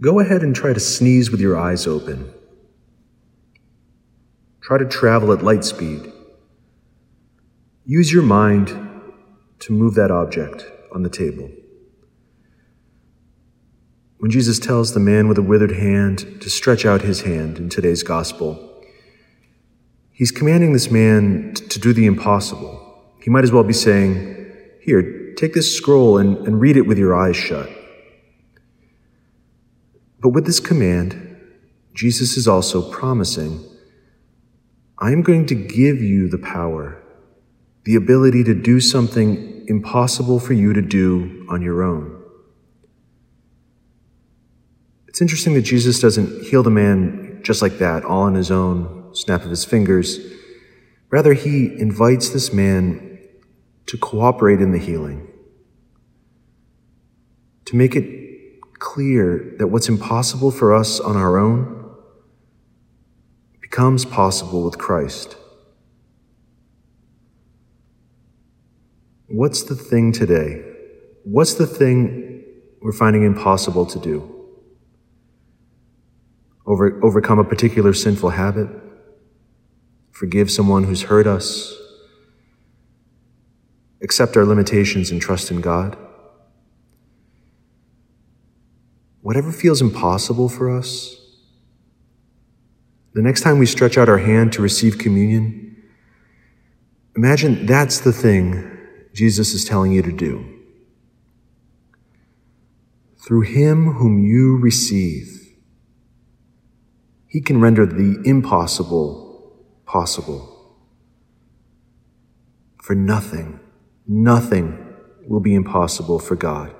go ahead and try to sneeze with your eyes open. Try to travel at light speed. Use your mind to move that object on the table. When Jesus tells the man with a withered hand to stretch out his hand in today's gospel, he's commanding this man to do the impossible. He might as well be saying, Here, take this scroll and, and read it with your eyes shut. But with this command, Jesus is also promising, I am going to give you the power, the ability to do something impossible for you to do on your own. It's interesting that Jesus doesn't heal the man just like that, all on his own, snap of his fingers. Rather, he invites this man to cooperate in the healing, to make it clear that what's impossible for us on our own becomes possible with Christ. What's the thing today? What's the thing we're finding impossible to do? Over, overcome a particular sinful habit? Forgive someone who's hurt us? Accept our limitations and trust in God? Whatever feels impossible for us, the next time we stretch out our hand to receive communion, imagine that's the thing Jesus is telling you to do. Through him whom you receive, he can render the impossible possible. For nothing, nothing will be impossible for God.